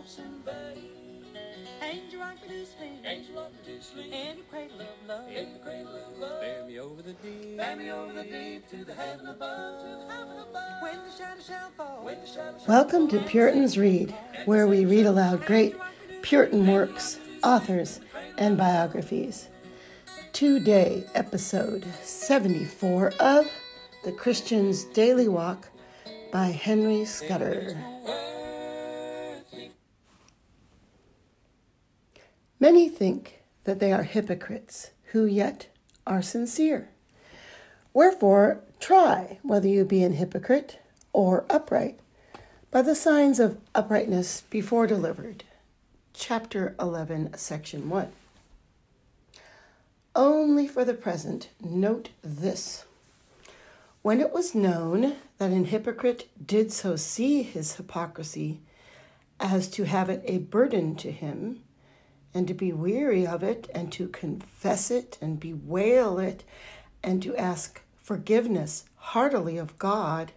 Lonesome Bay. Angel rock me to sleep. Angel rock me to sleep. In the cradle of love. In the cradle of love. Bear me over the deep. Bear me over the deep to the heaven above. To the heaven above. When the shadow shall fall. When the shadow shall Welcome to Puritans Read, where we read aloud great Puritan works, authors, and biographies. Today, episode 74 of The Christian's Daily Walk by Henry Scudder. Many think that they are hypocrites who yet are sincere. Wherefore, try whether you be an hypocrite or upright by the signs of uprightness before delivered. Chapter 11, Section 1. Only for the present, note this. When it was known that an hypocrite did so see his hypocrisy as to have it a burden to him, and to be weary of it, and to confess it, and bewail it, and to ask forgiveness heartily of God,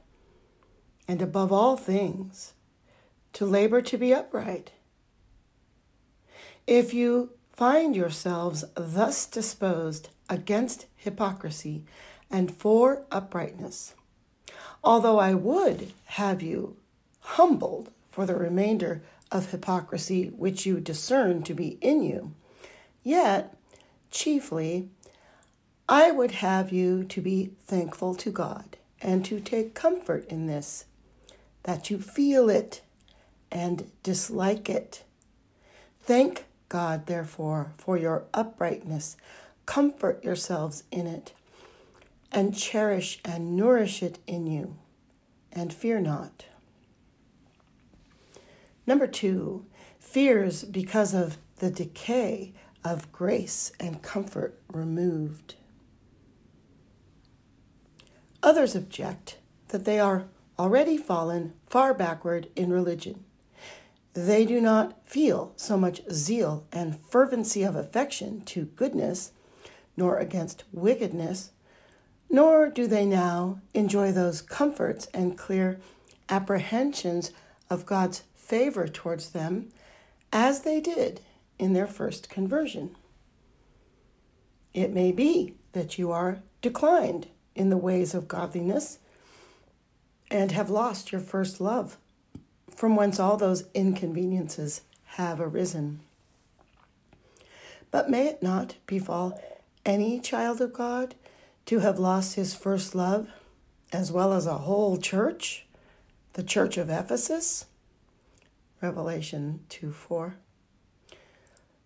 and above all things, to labor to be upright. If you find yourselves thus disposed against hypocrisy and for uprightness, although I would have you humbled for the remainder of hypocrisy which you discern to be in you, yet, chiefly, I would have you to be thankful to God and to take comfort in this, that you feel it and dislike it. Thank God, therefore, for your uprightness. Comfort yourselves in it, and cherish and nourish it in you, and fear not. Number two, fears because of the decay of grace and comfort removed. Others object that they are already fallen far backward in religion. They do not feel so much zeal and fervency of affection to goodness, nor against wickedness, nor do they now enjoy those comforts and clear apprehensions of God's favor towards them as they did in their first conversion. It may be that you are declined in the ways of godliness and have lost your first love, from whence all those inconveniences have arisen. But may it not befall any child of God to have lost his first love, as well as a whole church, the church of Ephesus? Revelation 2 4.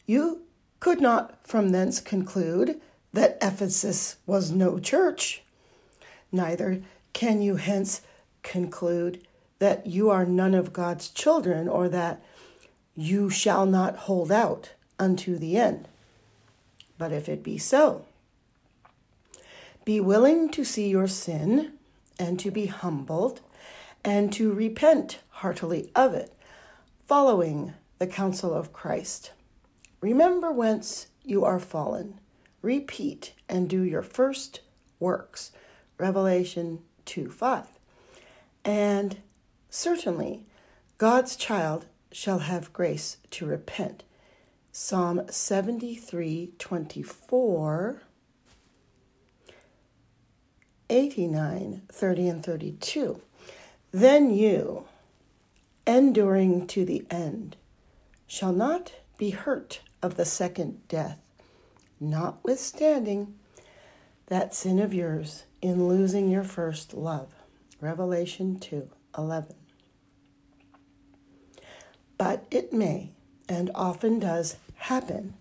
You could not from thence conclude that Ephesus was no church. Neither can you hence conclude that you are none of God's children or that you shall not hold out unto the end. But if it be so, be willing to see your sin and to be humbled and to repent heartily of it, following the counsel of Christ. Remember whence you are fallen. Repeat and do your first works. Revelation 2 5. And certainly, God's child shall have grace to repent. Psalm 73 24, 89, 30, and 32. Then you, enduring to the end, shall not be hurt of the second death, notwithstanding that sin of yours in losing your first love. Revelation 2 11. But it may, and often does, happen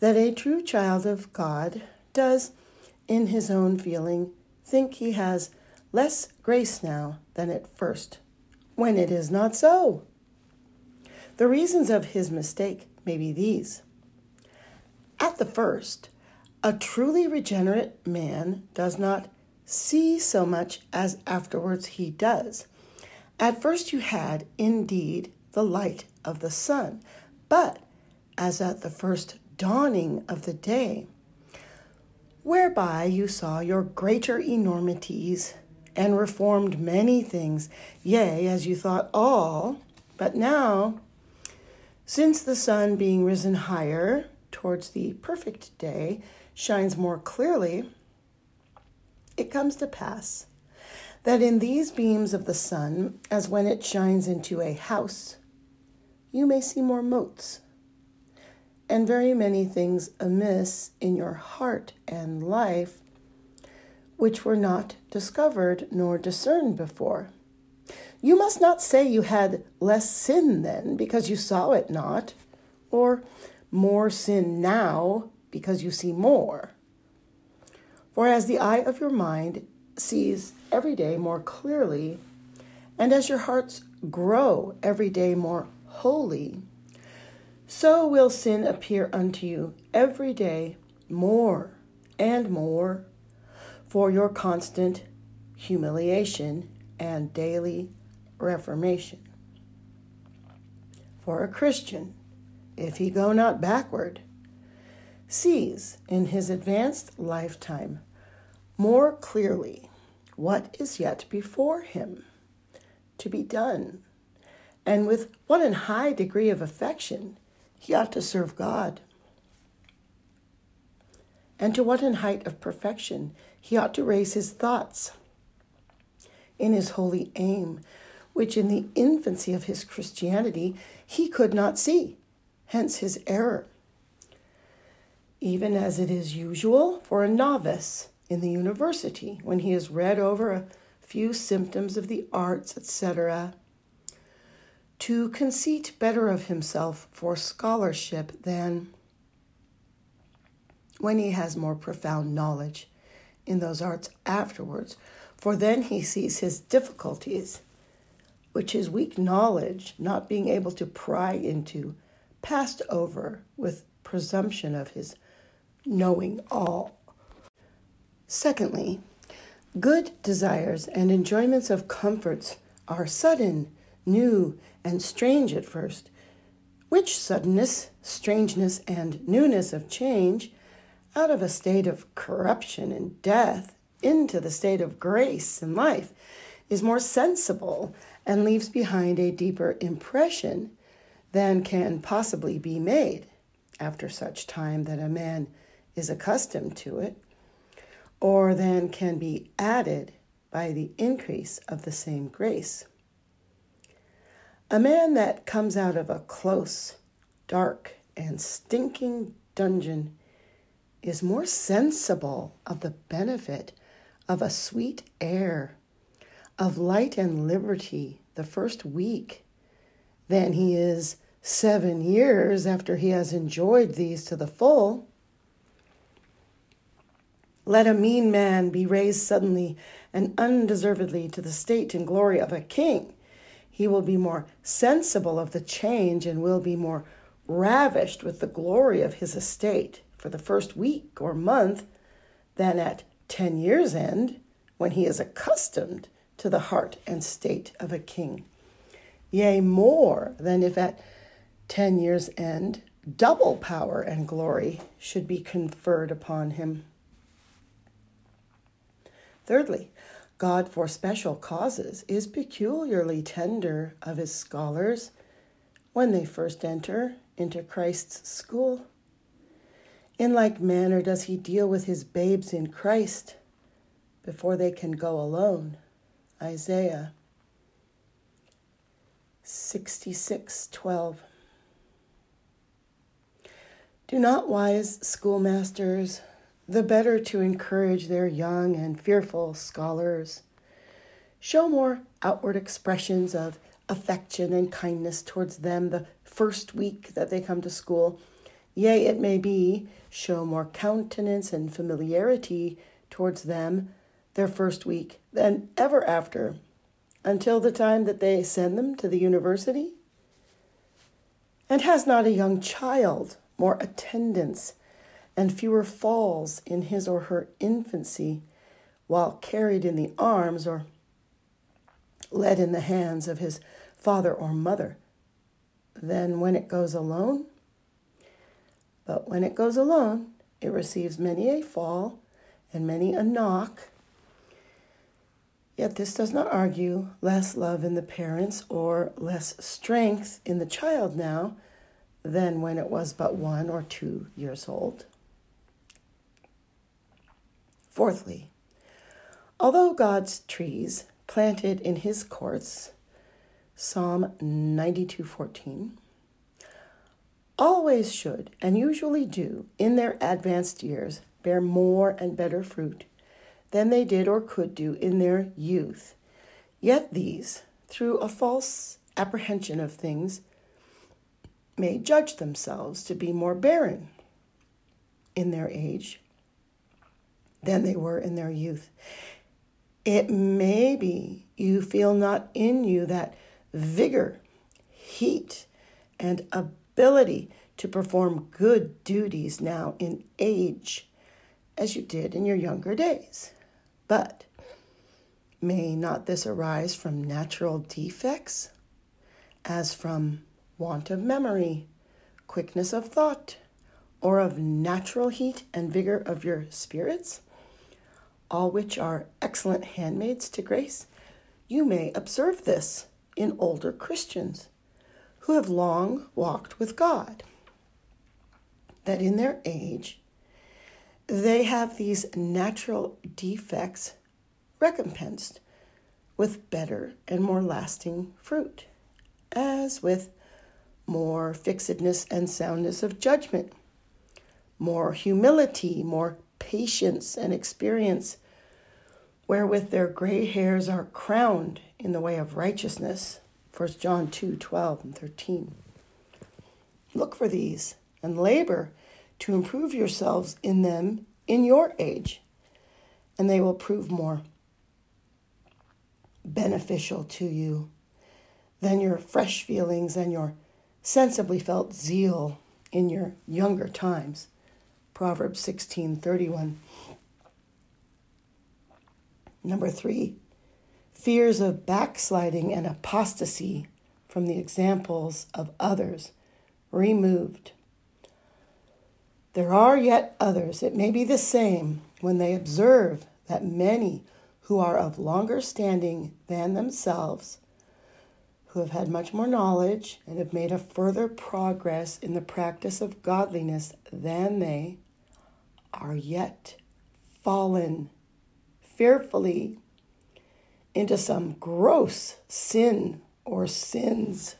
that a true child of God does, in his own feeling, think he has less grace now than at first, when it is not so. The reasons of his mistake may be these. At the first, a truly regenerate man does not see so much as afterwards he does. At first, you had, indeed, the light of the sun, but as at the first dawning of the day, whereby you saw your greater enormities and reformed many things, yea, as you thought all, but now Since the sun, being risen higher towards the perfect day, shines more clearly, it comes to pass that in these beams of the sun, as when it shines into a house, you may see more motes, and very many things amiss in your heart and life which were not discovered nor discerned before. You must not say you had less sin then because you saw it not, or more sin now because you see more. For as the eye of your mind sees every day more clearly, and as your hearts grow every day more holy, so will sin appear unto you every day more and more for your constant humiliation and daily reformation. For a Christian, if he go not backward, sees in his advanced lifetime more clearly what is yet before him to be done, and with what an high degree of affection he ought to serve God, and to what an height of perfection he ought to raise his thoughts in his holy aim, which in the infancy of his Christianity he could not see, hence his error. Even as it is usual for a novice in the university when he has read over a few symptoms of the arts, etc., to conceit better of himself for scholarship than when he has more profound knowledge in those arts afterwards, for then he sees his difficulties, which his weak knowledge, not being able to pry into, passed over with presumption of his knowing all. Secondly, good desires and enjoyments of comforts are sudden, new, and strange at first, which suddenness, strangeness, and newness of change, out of a state of corruption and death into the state of grace and life, is more sensible and leaves behind a deeper impression than can possibly be made after such time that a man is accustomed to it or than can be added by the increase of the same grace. A man that comes out of a close, dark, and stinking dungeon is more sensible of the benefit of a sweet air, of light and liberty the first week than he is seven years after he has enjoyed these to the full. Let a mean man be raised suddenly and undeservedly to the state and glory of a king. He will be more sensible of the change and will be more ravished with the glory of his estate for the first week or month than at ten years' end, when he is accustomed to the heart and state of a king. Yea, more than if at ten years' end double power and glory should be conferred upon him. Thirdly, God, for special causes, is peculiarly tender of his scholars when they first enter into Christ's school. In like manner does he deal with his babes in Christ before they can go alone. Isaiah 66:12 Do not wise schoolmasters the better to encourage their young and fearful scholars. Show more outward expressions of affection and kindness towards them the first week that they come to school. Yea, it may be, show more countenance and familiarity towards them their first week than ever after, until the time that they send them to the university? And has not a young child more attendance and fewer falls in his or her infancy while carried in the arms or led in the hands of his father or mother than when it goes alone. But when it goes alone, it receives many a fall and many a knock. Yet this does not argue less love in the parents or less strength in the child now, than when it was but one or two years old. Fourthly, although God's trees planted in his courts, Psalm 92:14, always should and usually do in their advanced years bear more and better fruit than they did or could do in their youth. Yet these, through a false apprehension of things, may judge themselves to be more barren in their age than they were in their youth. It may be you feel not in you that vigor, heat, and ability to perform good duties now in age as you did in your younger days. But may not this arise from natural defects, as from want of memory, quickness of thought, or of natural heat and vigor of your spirits? all which are excellent handmaids to grace, you may observe this in older Christians who have long walked with God, that in their age they have these natural defects recompensed with better and more lasting fruit, as with more fixedness and soundness of judgment, more humility, more patience and experience, wherewith their gray hairs are crowned in the way of righteousness. 1 John 2 12 and 13. Look for these and labor to improve yourselves in them in your age, and they will prove more beneficial to you than your fresh feelings and your sensibly felt zeal in your younger times. Proverbs 16:31. Number 3. Fears of backsliding and apostasy from the examples of others removed. There are yet others, it may be the same, when they observe that many who are of longer standing than themselves, who have had much more knowledge and have made a further progress in the practice of godliness than they, are yet fallen fearfully into some gross sin or sins.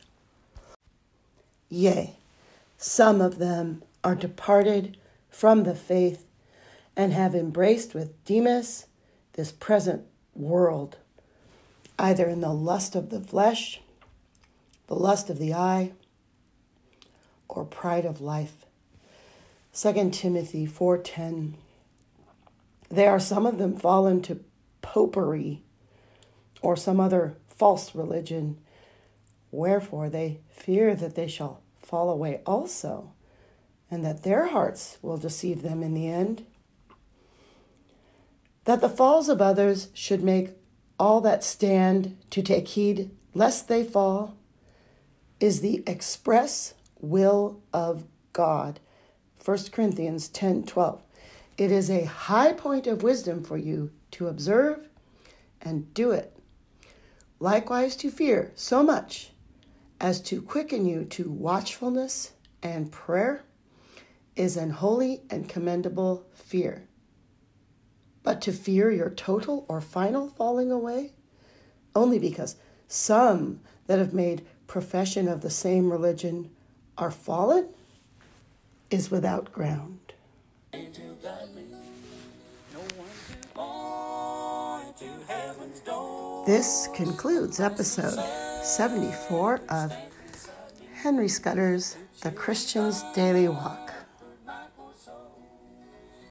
Yea, some of them are departed from the faith and have embraced with Demas this present world, either in the lust of the flesh, the lust of the eye, or pride of life. 2 Timothy 4:10 There are some of them fallen to popery or some other false religion wherefore they fear that they shall fall away also and that their hearts will deceive them in the end that the falls of others should make all that stand to take heed lest they fall is the express will of God. 1 Corinthians 10 12. It is a high point of wisdom for you to observe and do it. Likewise, to fear so much as to quicken you to watchfulness and prayer is an holy and commendable fear. But to fear your total or final falling away, only because some that have made profession of the same religion are fallen, is without ground. This concludes episode 74 of Henry Scudder's The Christian's Daily Walk.